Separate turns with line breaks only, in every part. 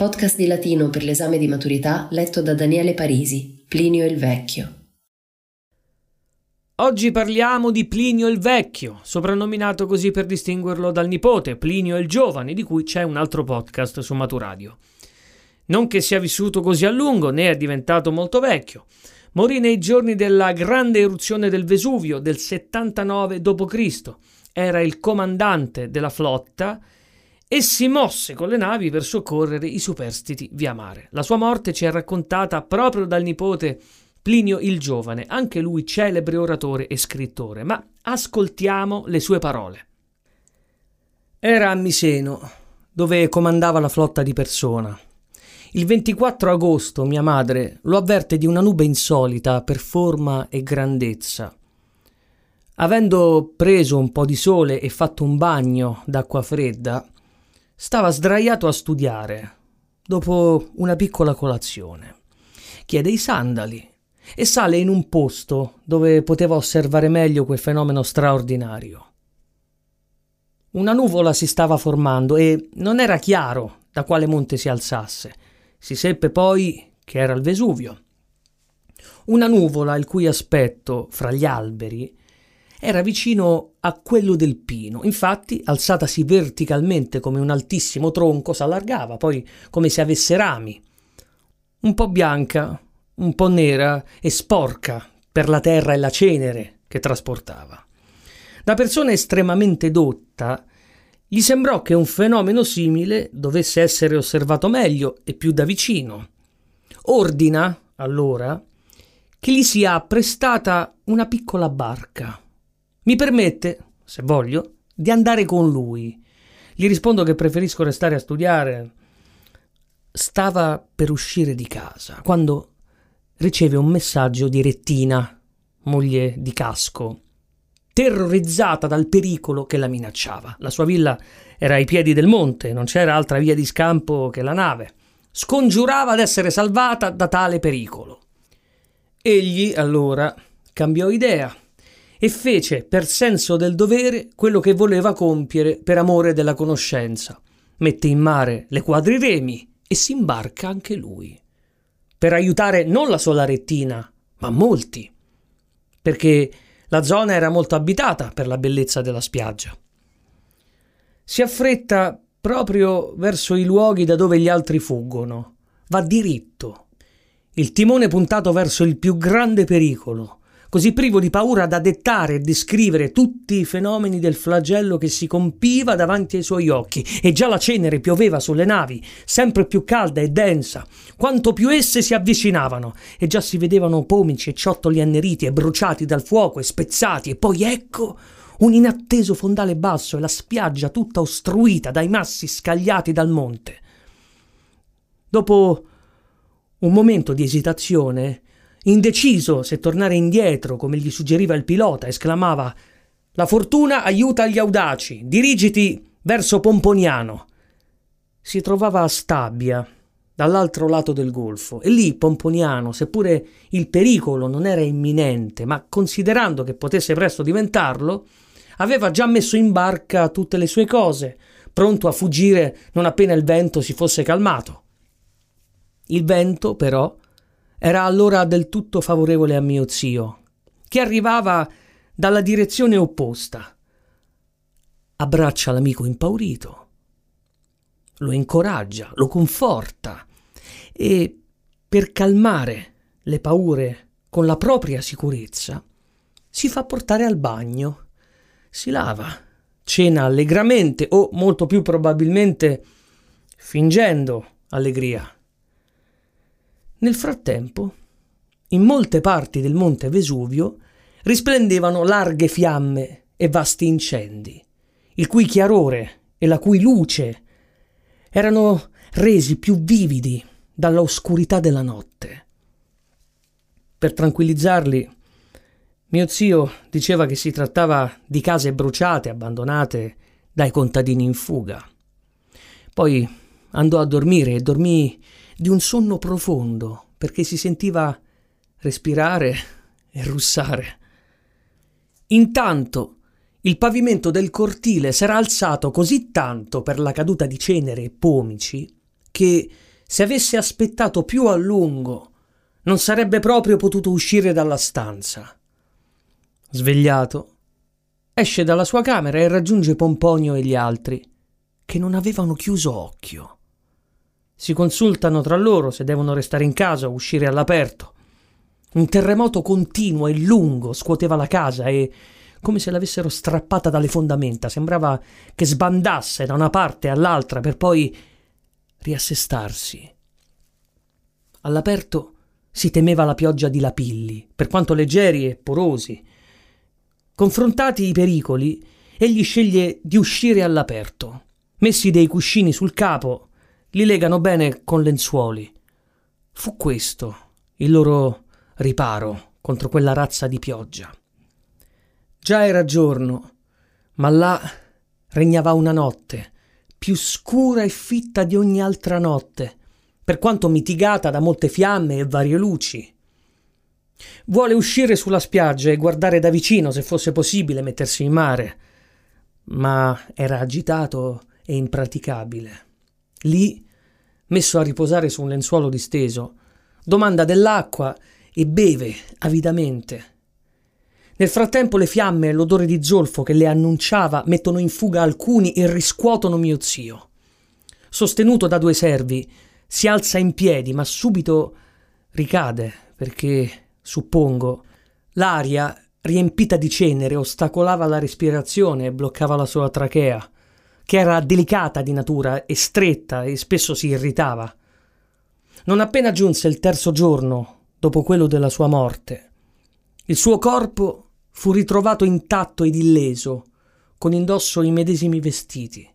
Podcast di latino per l'esame di maturità letto da Daniele Parisi, Plinio il Vecchio.
Oggi parliamo di Plinio il Vecchio, soprannominato così per distinguerlo dal nipote, Plinio il Giovane, di cui c'è un altro podcast su Maturadio. Non che sia vissuto così a lungo, né è diventato molto vecchio. Morì nei giorni della grande eruzione del Vesuvio del 79 d.C. Era il comandante della flotta e si mosse con le navi per soccorrere i superstiti via mare. La sua morte ci è raccontata proprio dal nipote Plinio il Giovane, anche lui celebre oratore e scrittore, ma ascoltiamo le sue parole. Era a Miseno, dove comandava la flotta di persona. Il 24 agosto mia madre lo avverte di una nube insolita per forma e grandezza. Avendo preso un po' di sole e fatto un bagno d'acqua fredda, stava sdraiato a studiare, dopo una piccola colazione. Chiede i sandali e sale in un posto dove poteva osservare meglio quel fenomeno straordinario. Una nuvola si stava formando e non era chiaro da quale monte si alzasse. Si seppe poi che era il Vesuvio. Una nuvola il cui aspetto, fra gli alberi, era vicino a quello del pino. Infatti, alzatasi verticalmente come un altissimo tronco, s'allargava, poi come se avesse rami. Un po' bianca, un po' nera e sporca per la terra e la cenere che trasportava. Da persona estremamente dotta, gli sembrò che un fenomeno simile dovesse essere osservato meglio e più da vicino. Ordina, allora, che gli sia apprestata una piccola barca. Mi permette, se voglio, di andare con lui. Gli rispondo che preferisco restare a studiare. Stava per uscire di casa quando riceve un messaggio di Rettina, moglie di Casco, terrorizzata dal pericolo che la minacciava. La sua villa era ai piedi del monte, non c'era altra via di scampo che la nave. Scongiurava d'essere salvata da tale pericolo. Egli allora cambiò idea e fece per senso del dovere quello che voleva compiere per amore della conoscenza. Mette in mare le quadriremi e si imbarca anche lui. Per aiutare non la sola rettina, ma molti. Perché la zona era molto abitata per la bellezza della spiaggia. Si affretta proprio verso i luoghi da dove gli altri fuggono. Va diritto. Il timone puntato verso il più grande pericolo, così privo di paura da dettare e descrivere tutti i fenomeni del flagello che si compiva davanti ai suoi occhi, e già la cenere pioveva sulle navi, sempre più calda e densa, quanto più esse si avvicinavano, e già si vedevano pomici e ciottoli anneriti e bruciati dal fuoco e spezzati, e poi ecco un inatteso fondale basso e la spiaggia tutta ostruita dai massi scagliati dal monte. Dopo un momento di esitazione, Indeciso se tornare indietro, come gli suggeriva il pilota, esclamava La fortuna aiuta gli audaci, dirigiti verso Pomponiano. Si trovava a Stabia, dall'altro lato del golfo, e lì Pomponiano, seppure il pericolo non era imminente, ma considerando che potesse presto diventarlo, aveva già messo in barca tutte le sue cose, pronto a fuggire non appena il vento si fosse calmato. Il vento, però, era allora del tutto favorevole a mio zio, che arrivava dalla direzione opposta. Abbraccia l'amico impaurito, lo incoraggia, lo conforta e, per calmare le paure con la propria sicurezza, si fa portare al bagno, si lava, cena allegramente o molto più probabilmente fingendo allegria. Nel frattempo, in molte parti del monte Vesuvio risplendevano larghe fiamme e vasti incendi. il cui chiarore e la cui luce erano resi più vividi dalla oscurità della notte. Per tranquillizzarli, mio zio diceva che si trattava di case bruciate, abbandonate dai contadini in fuga. Poi andò a dormire e dormì di un sonno profondo perché si sentiva respirare e russare. Intanto il pavimento del cortile s'era alzato così tanto per la caduta di cenere e pomici che se avesse aspettato più a lungo non sarebbe proprio potuto uscire dalla stanza. Svegliato, esce dalla sua camera e raggiunge Pomponio e gli altri, che non avevano chiuso occhio. Si consultano tra loro se devono restare in casa o uscire all'aperto. Un terremoto continuo e lungo scuoteva la casa e, come se l'avessero strappata dalle fondamenta, sembrava che sbandasse da una parte all'altra per poi riassestarsi. All'aperto si temeva la pioggia di lapilli, per quanto leggeri e porosi, Confrontati i pericoli, egli sceglie di uscire all'aperto. Messi dei cuscini sul capo, li legano bene con lenzuoli. Fu questo il loro riparo contro quella razza di pioggia. Già era giorno, ma là regnava una notte, più scura e fitta di ogni altra notte, per quanto mitigata da molte fiamme e varie luci. Vuole uscire sulla spiaggia e guardare da vicino se fosse possibile mettersi in mare, ma era agitato e impraticabile. Lì, messo a riposare su un lenzuolo disteso, domanda dell'acqua e beve avidamente. Nel frattempo le fiamme e l'odore di zolfo che le annunciava mettono in fuga alcuni e riscuotono mio zio. Sostenuto da due servi, si alza in piedi, ma subito ricade perché suppongo. L'aria, riempita di cenere, ostacolava la respirazione e bloccava la sua trachea, che era delicata di natura e stretta e spesso si irritava. Non appena giunse il terzo giorno, dopo quello della sua morte, il suo corpo fu ritrovato intatto ed illeso, con indosso i medesimi vestiti.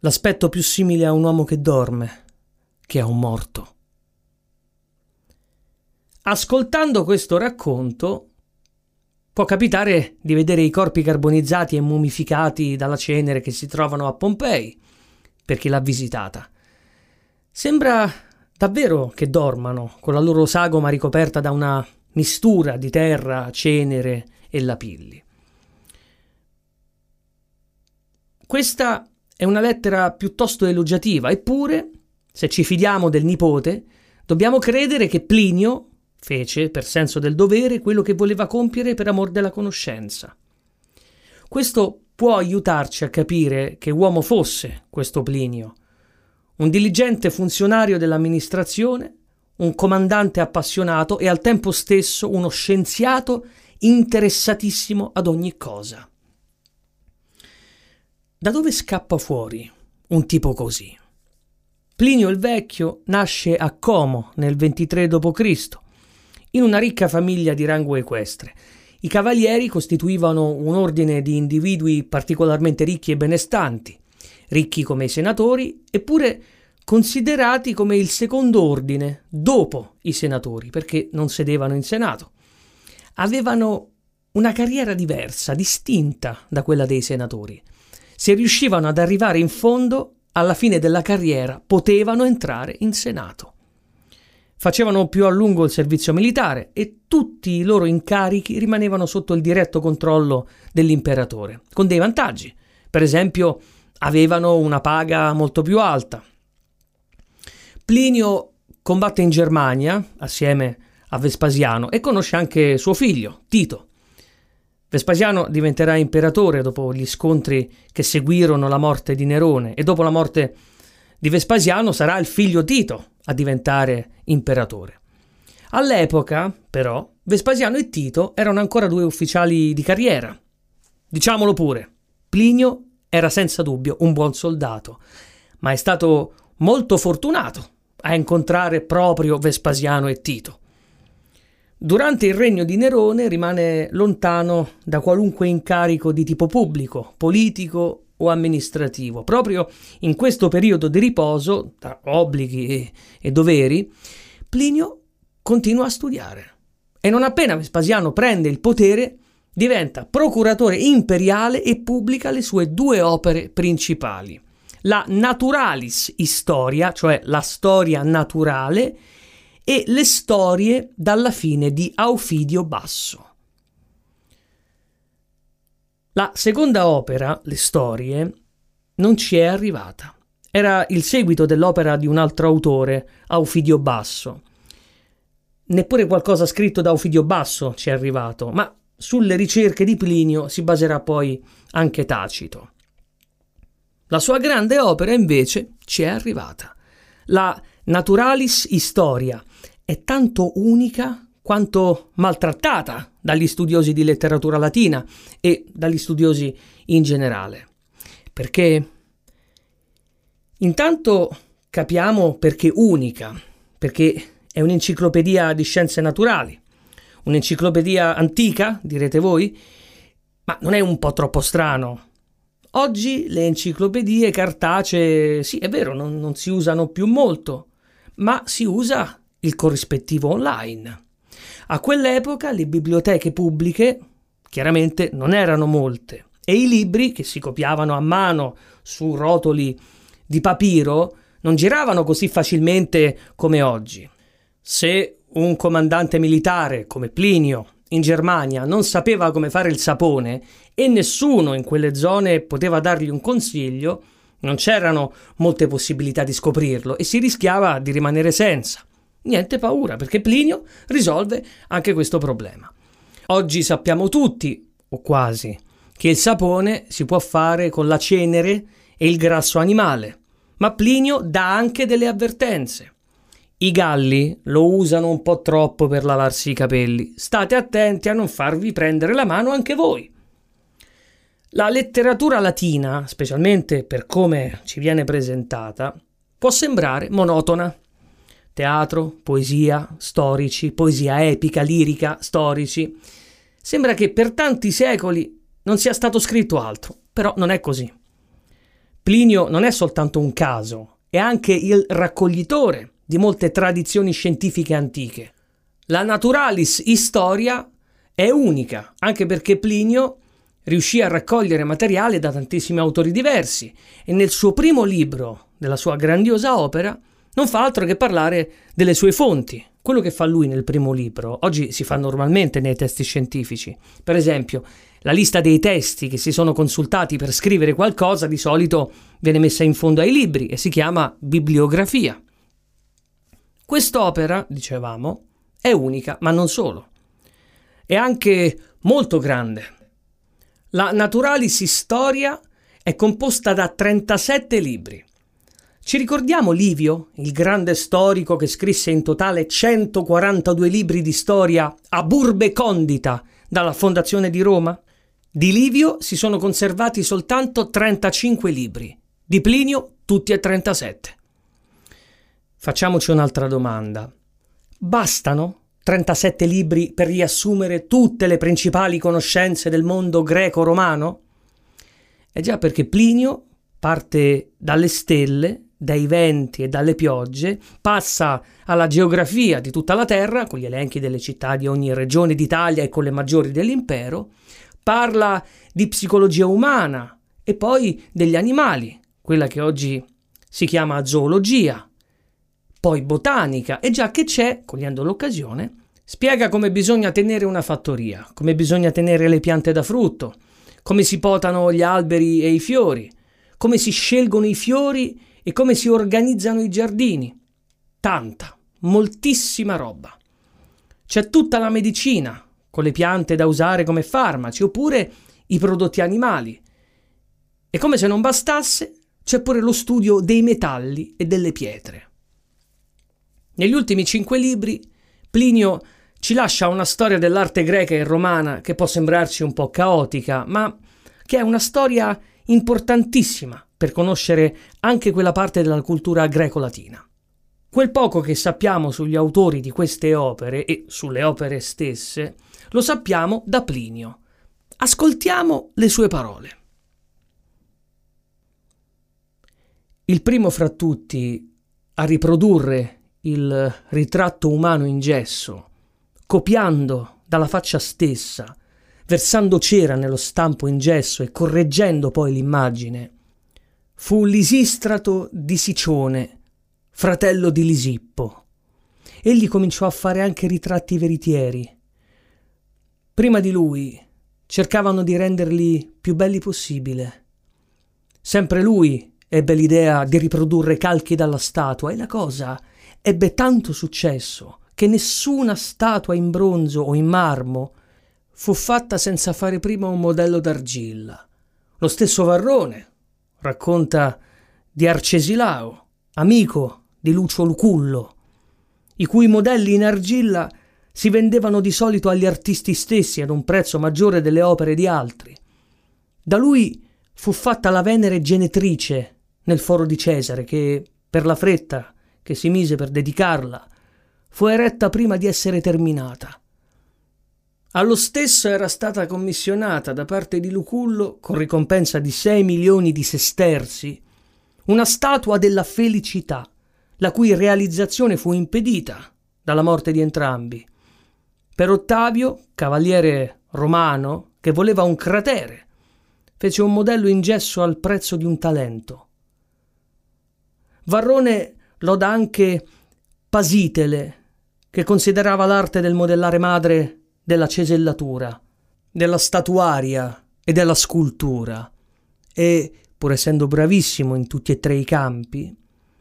L'aspetto più simile a un uomo che dorme che a un morto. Ascoltando questo racconto, può capitare di vedere i corpi carbonizzati e mumificati dalla cenere che si trovano a Pompei, per chi l'ha visitata. Sembra davvero che dormano, con la loro sagoma ricoperta da una mistura di terra, cenere e lapilli. Questa è una lettera piuttosto elogiativa, eppure, se ci fidiamo del nipote, dobbiamo credere che Plinio Fece, per senso del dovere, quello che voleva compiere per amor della conoscenza. Questo può aiutarci a capire che uomo fosse questo Plinio. Un diligente funzionario dell'amministrazione, un comandante appassionato e al tempo stesso uno scienziato interessatissimo ad ogni cosa. Da dove scappa fuori un tipo così? Plinio il Vecchio nasce a Como nel 23 d.C in una ricca famiglia di rango equestre. I cavalieri costituivano un ordine di individui particolarmente ricchi e benestanti, ricchi come i senatori, eppure considerati come il secondo ordine dopo i senatori, perché non sedevano in Senato. Avevano una carriera diversa, distinta da quella dei senatori. Se riuscivano ad arrivare in fondo, alla fine della carriera potevano entrare in Senato facevano più a lungo il servizio militare e tutti i loro incarichi rimanevano sotto il diretto controllo dell'imperatore, con dei vantaggi. Per esempio, avevano una paga molto più alta. Plinio combatte in Germania assieme a Vespasiano e conosce anche suo figlio, Tito. Vespasiano diventerà imperatore dopo gli scontri che seguirono la morte di Nerone e dopo la morte di Vespasiano sarà il figlio Tito a diventare imperatore. All'epoca, però, Vespasiano e Tito erano ancora due ufficiali di carriera. Diciamolo pure, Plinio era senza dubbio un buon soldato, ma è stato molto fortunato a incontrare proprio Vespasiano e Tito. Durante il regno di Nerone rimane lontano da qualunque incarico di tipo pubblico, politico o amministrativo. Proprio in questo periodo di riposo, tra obblighi e, e doveri, Plinio continua a studiare. E non appena Vespasiano prende il potere, diventa procuratore imperiale e pubblica le sue due opere principali. La Naturalis Historia, cioè la storia naturale, e le storie dalla fine di Aufidio Basso. La seconda opera, Le storie, non ci è arrivata. Era il seguito dell'opera di un altro autore, Aufidio Basso. Neppure qualcosa scritto da Aufidio Basso ci è arrivato, ma sulle ricerche di Plinio si baserà poi anche Tacito. La sua grande opera invece ci è arrivata. La Naturalis Historia è tanto unica quanto maltrattata dagli studiosi di letteratura latina e dagli studiosi in generale. Perché intanto capiamo perché unica, perché è un'enciclopedia di scienze naturali, un'enciclopedia antica, direte voi, ma non è un po' troppo strano Oggi le enciclopedie cartacee, sì è vero, non, non si usano più molto, ma si usa il corrispettivo online. A quell'epoca le biblioteche pubbliche chiaramente non erano molte e i libri che si copiavano a mano su rotoli di papiro non giravano così facilmente come oggi. Se un comandante militare come Plinio in Germania non sapeva come fare il sapone e nessuno in quelle zone poteva dargli un consiglio, non c'erano molte possibilità di scoprirlo e si rischiava di rimanere senza. Niente paura, perché Plinio risolve anche questo problema. Oggi sappiamo tutti, o quasi, che il sapone si può fare con la cenere e il grasso animale, ma Plinio dà anche delle avvertenze. I galli lo usano un po' troppo per lavarsi i capelli. State attenti a non farvi prendere la mano anche voi. La letteratura latina, specialmente per come ci viene presentata, può sembrare monotona. Teatro, poesia, storici, poesia epica, lirica, storici. Sembra che per tanti secoli non sia stato scritto altro, però non è così. Plinio non è soltanto un caso, è anche il raccoglitore di molte tradizioni scientifiche antiche. La Naturalis Historia è unica, anche perché Plinio riuscì a raccogliere materiale da tantissimi autori diversi e nel suo primo libro della sua grandiosa opera non fa altro che parlare delle sue fonti, quello che fa lui nel primo libro. Oggi si fa normalmente nei testi scientifici. Per esempio, la lista dei testi che si sono consultati per scrivere qualcosa di solito viene messa in fondo ai libri e si chiama bibliografia. Quest'opera, dicevamo, è unica, ma non solo. È anche molto grande. La Naturalis Historia è composta da 37 libri. Ci ricordiamo Livio, il grande storico che scrisse in totale 142 libri di storia a burbe condita dalla fondazione di Roma? Di Livio si sono conservati soltanto 35 libri, di Plinio tutti e 37. Facciamoci un'altra domanda. Bastano 37 libri per riassumere tutte le principali conoscenze del mondo greco-romano? È già perché Plinio parte dalle stelle, dai venti e dalle piogge, passa alla geografia di tutta la Terra, con gli elenchi delle città di ogni regione d'Italia e con le maggiori dell'impero, parla di psicologia umana e poi degli animali, quella che oggi si chiama zoologia, poi botanica e già che c'è, cogliendo l'occasione, spiega come bisogna tenere una fattoria, come bisogna tenere le piante da frutto, come si potano gli alberi e i fiori, come si scelgono i fiori e come si organizzano i giardini. Tanta, moltissima roba. C'è tutta la medicina, con le piante da usare come farmaci, oppure i prodotti animali. E come se non bastasse, c'è pure lo studio dei metalli e delle pietre. Negli ultimi cinque libri Plinio ci lascia una storia dell'arte greca e romana che può sembrarci un po' caotica, ma che è una storia importantissima per conoscere anche quella parte della cultura greco-latina. Quel poco che sappiamo sugli autori di queste opere e sulle opere stesse lo sappiamo da Plinio. Ascoltiamo le sue parole. Il primo fra tutti a riprodurre il ritratto umano in gesso, copiando dalla faccia stessa, versando cera nello stampo in gesso e correggendo poi l'immagine, fu Lisistrato di Sicione, fratello di Lisippo. Egli cominciò a fare anche ritratti veritieri. Prima di lui cercavano di renderli più belli possibile. Sempre lui ebbe l'idea di riprodurre calchi dalla statua e la cosa ebbe tanto successo che nessuna statua in bronzo o in marmo fu fatta senza fare prima un modello d'argilla. Lo stesso Varrone racconta di Arcesilao, amico di Lucio Lucullo, i cui modelli in argilla si vendevano di solito agli artisti stessi ad un prezzo maggiore delle opere di altri. Da lui fu fatta la Venere genetrice nel foro di Cesare, che per la fretta che si mise per dedicarla fu eretta prima di essere terminata. Allo stesso era stata commissionata da parte di Lucullo, con ricompensa di 6 milioni di sesterzi, una statua della felicità, la cui realizzazione fu impedita dalla morte di entrambi. Per Ottavio, cavaliere romano, che voleva un cratere, fece un modello in gesso al prezzo di un talento. Varrone loda anche Pasitele, che considerava l'arte del modellare madre della cesellatura, della statuaria e della scultura e, pur essendo bravissimo in tutti e tre i campi,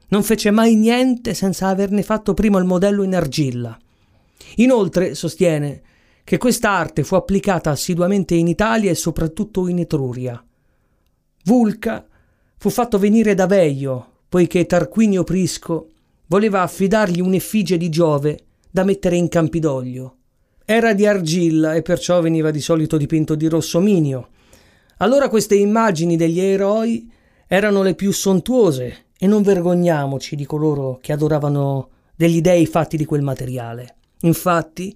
non fece mai niente senza averne fatto prima il modello in argilla. Inoltre sostiene che questa arte fu applicata assiduamente in Italia e soprattutto in Etruria. Vulca fu fatto venire da Veio, poiché Tarquinio Prisco voleva affidargli un'effigie di Giove da mettere in Campidoglio. Era di argilla e perciò veniva di solito dipinto di rossominio. Allora queste immagini degli eroi erano le più sontuose e non vergogniamoci di coloro che adoravano degli dei fatti di quel materiale. Infatti,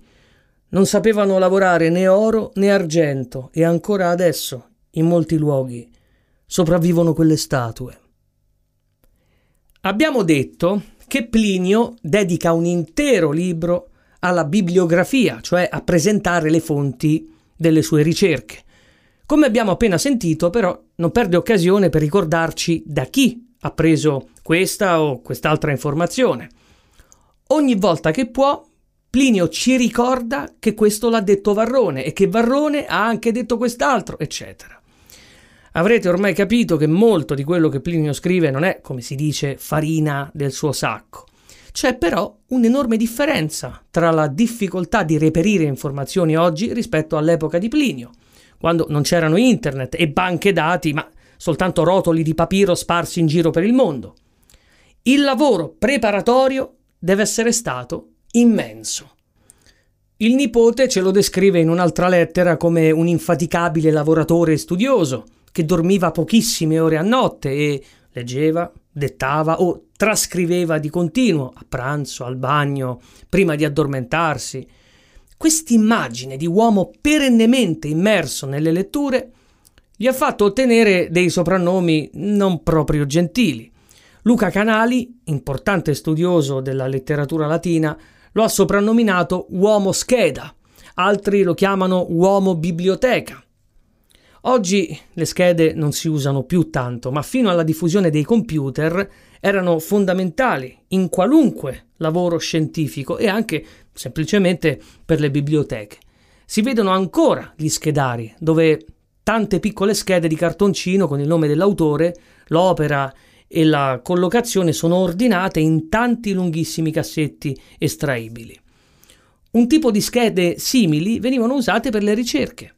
non sapevano lavorare né oro né argento e ancora adesso, in molti luoghi, sopravvivono quelle statue. Abbiamo detto che Plinio dedica un intero libro alla bibliografia, cioè a presentare le fonti delle sue ricerche. Come abbiamo appena sentito, però, non perde occasione per ricordarci da chi ha preso questa o quest'altra informazione. Ogni volta che può, Plinio ci ricorda che questo l'ha detto Varrone e che Varrone ha anche detto quest'altro, eccetera. Avrete ormai capito che molto di quello che Plinio scrive non è, come si dice, farina del suo sacco. C'è però un'enorme differenza tra la difficoltà di reperire informazioni oggi rispetto all'epoca di Plinio, quando non c'erano internet e banche dati, ma soltanto rotoli di papiro sparsi in giro per il mondo. Il lavoro preparatorio deve essere stato immenso. Il nipote ce lo descrive in un'altra lettera come un infaticabile lavoratore studioso, che dormiva pochissime ore a notte e leggeva, dettava o trascriveva di continuo, a pranzo, al bagno, prima di addormentarsi. Quest'immagine di uomo perennemente immerso nelle letture gli ha fatto ottenere dei soprannomi non proprio gentili. Luca Canali, importante studioso della letteratura latina, lo ha soprannominato uomo scheda, altri lo chiamano uomo biblioteca. Oggi le schede non si usano più tanto, ma fino alla diffusione dei computer erano fondamentali in qualunque lavoro scientifico e anche semplicemente per le biblioteche. Si vedono ancora gli schedari, dove tante piccole schede di cartoncino con il nome dell'autore, l'opera e la collocazione sono ordinate in tanti lunghissimi cassetti estraibili. Un tipo di schede simili venivano usate per le ricerche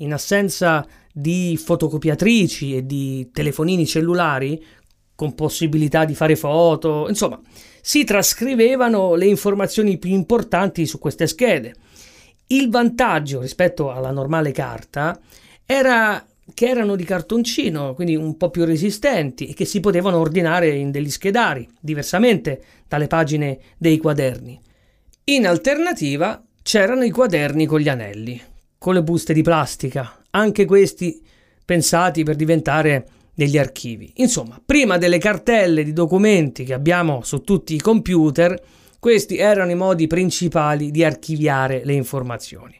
in assenza di fotocopiatrici e di telefonini cellulari con possibilità di fare foto, insomma, si trascrivevano le informazioni più importanti su queste schede. Il vantaggio rispetto alla normale carta era che erano di cartoncino, quindi un po' più resistenti e che si potevano ordinare in degli schedari, diversamente dalle pagine dei quaderni. In alternativa c'erano i quaderni con gli anelli, con le buste di plastica, anche questi pensati per diventare degli archivi. Insomma, prima delle cartelle di documenti che abbiamo su tutti i computer, questi erano i modi principali di archiviare le informazioni.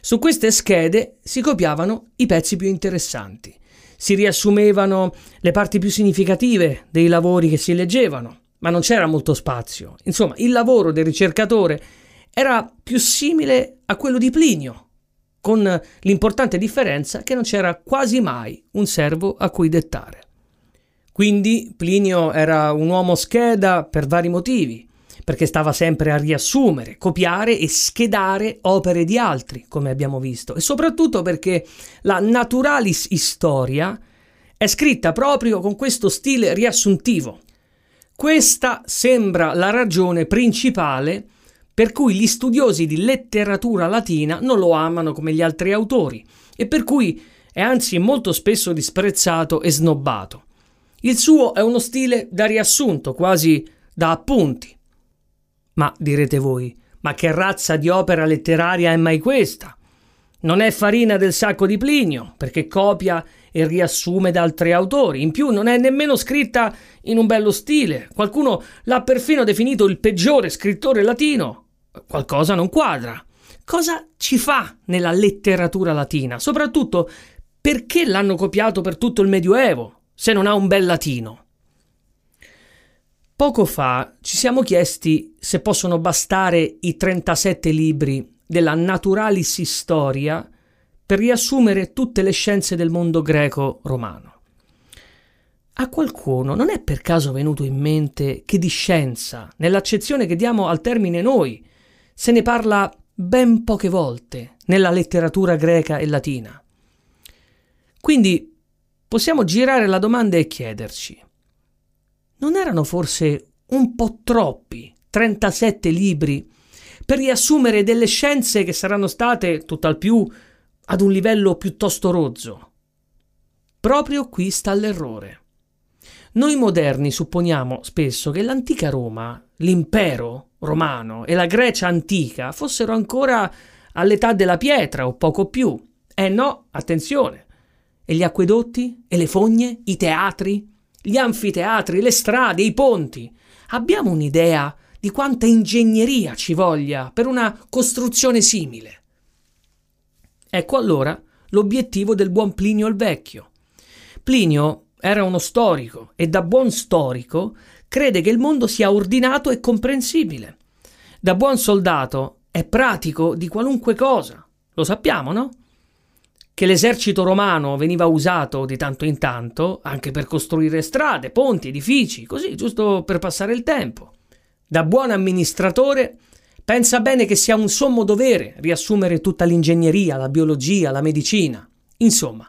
Su queste schede si copiavano i pezzi più interessanti, si riassumevano le parti più significative dei lavori che si leggevano, ma non c'era molto spazio. Insomma, il lavoro del ricercatore era più simile a quello di Plinio, con l'importante differenza che non c'era quasi mai un servo a cui dettare. Quindi Plinio era un uomo scheda per vari motivi perché stava sempre a riassumere, copiare e schedare opere di altri, come abbiamo visto, e soprattutto perché la Naturalis Historia è scritta proprio con questo stile riassuntivo. Questa sembra la ragione principale per cui gli studiosi di letteratura latina non lo amano come gli altri autori e per cui è anzi molto spesso disprezzato e snobbato. Il suo è uno stile da riassunto, quasi da appunti. Ma direte voi, ma che razza di opera letteraria è mai questa? Non è farina del sacco di Plinio, perché copia e riassume da altri autori. In più non è nemmeno scritta in un bello stile. Qualcuno l'ha perfino definito il peggiore scrittore latino. Qualcosa non quadra. Cosa ci fa nella letteratura latina? Soprattutto perché l'hanno copiato per tutto il Medioevo, se non ha un bel latino? Poco fa ci siamo chiesti se possono bastare i 37 libri della Naturalis Historia per riassumere tutte le scienze del mondo greco-romano. A qualcuno non è per caso venuto in mente che di scienza, nell'accezione che diamo al termine noi, se ne parla ben poche volte nella letteratura greca e latina. Quindi possiamo girare la domanda e chiederci non erano forse un po' troppi 37 libri per riassumere delle scienze che saranno state, tutt'al più, ad un livello piuttosto rozzo? Proprio qui sta l'errore. Noi moderni supponiamo spesso che l'antica Roma, l'impero romano e la Grecia antica fossero ancora all'età della pietra o poco più. Eh no, attenzione. E gli acquedotti? E le fogne? I teatri? gli anfiteatri, le strade, i ponti. Abbiamo un'idea di quanta ingegneria ci voglia per una costruzione simile. Ecco allora l'obiettivo del buon Plinio il Vecchio. Plinio era uno storico e da buon storico crede che il mondo sia ordinato e comprensibile. Da buon soldato è pratico di qualunque cosa. Lo sappiamo, no? che l'esercito romano veniva usato di tanto in tanto anche per costruire strade, ponti, edifici, così giusto per passare il tempo. Da buon amministratore pensa bene che sia un sommo dovere riassumere tutta l'ingegneria, la biologia, la medicina, insomma,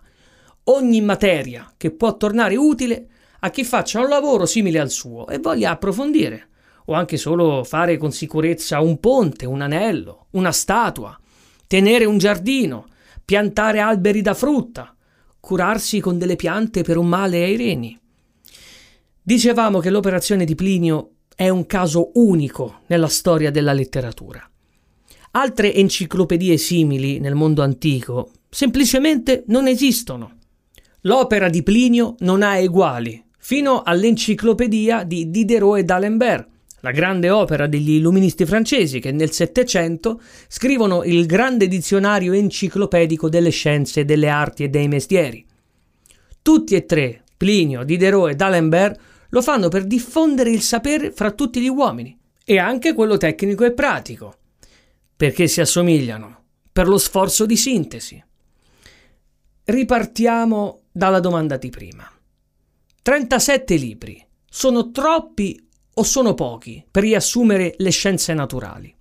ogni materia che può tornare utile a chi faccia un lavoro simile al suo e voglia approfondire, o anche solo fare con sicurezza un ponte, un anello, una statua, tenere un giardino, piantare alberi da frutta, curarsi con delle piante per un male ai reni. Dicevamo che l'operazione di Plinio è un caso unico nella storia della letteratura. Altre enciclopedie simili nel mondo antico semplicemente non esistono. L'opera di Plinio non ha eguali, fino all'enciclopedia di Diderot e d'Alembert, la grande opera degli illuministi francesi che nel Settecento scrivono il grande dizionario enciclopedico delle scienze, delle arti e dei mestieri. Tutti e tre, Plinio, Diderot e D'Alembert, lo fanno per diffondere il sapere fra tutti gli uomini e anche quello tecnico e pratico, perché si assomigliano, per lo sforzo di sintesi. Ripartiamo dalla domanda di prima. 37 libri sono troppi o sono pochi per riassumere le scienze naturali?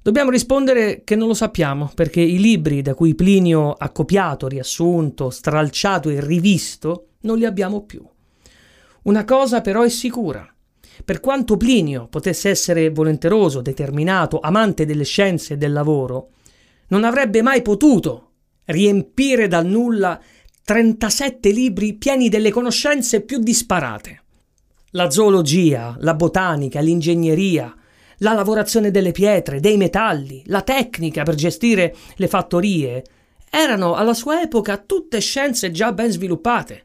Dobbiamo rispondere che non lo sappiamo, perché i libri da cui Plinio ha copiato, riassunto, stralciato e rivisto non li abbiamo più. Una cosa però è sicura. Per quanto Plinio potesse essere volenteroso, determinato, amante delle scienze e del lavoro, non avrebbe mai potuto riempire dal nulla 37 libri pieni delle conoscenze più disparate. La zoologia, la botanica, l'ingegneria, la lavorazione delle pietre, dei metalli, la tecnica per gestire le fattorie, erano alla sua epoca tutte scienze già ben sviluppate.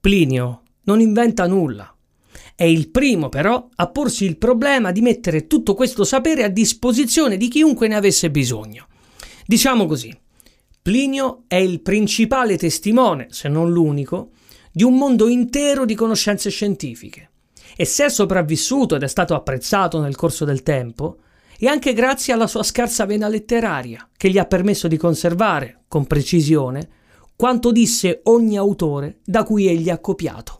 Plinio non inventa nulla. È il primo però a porsi il problema di mettere tutto questo sapere a disposizione di chiunque ne avesse bisogno. Diciamo così, Plinio è il principale testimone, se non l'unico, di un mondo intero di conoscenze scientifiche. E se è sopravvissuto ed è stato apprezzato nel corso del tempo, è anche grazie alla sua scarsa vena letteraria, che gli ha permesso di conservare, con precisione, quanto disse ogni autore da cui egli ha copiato.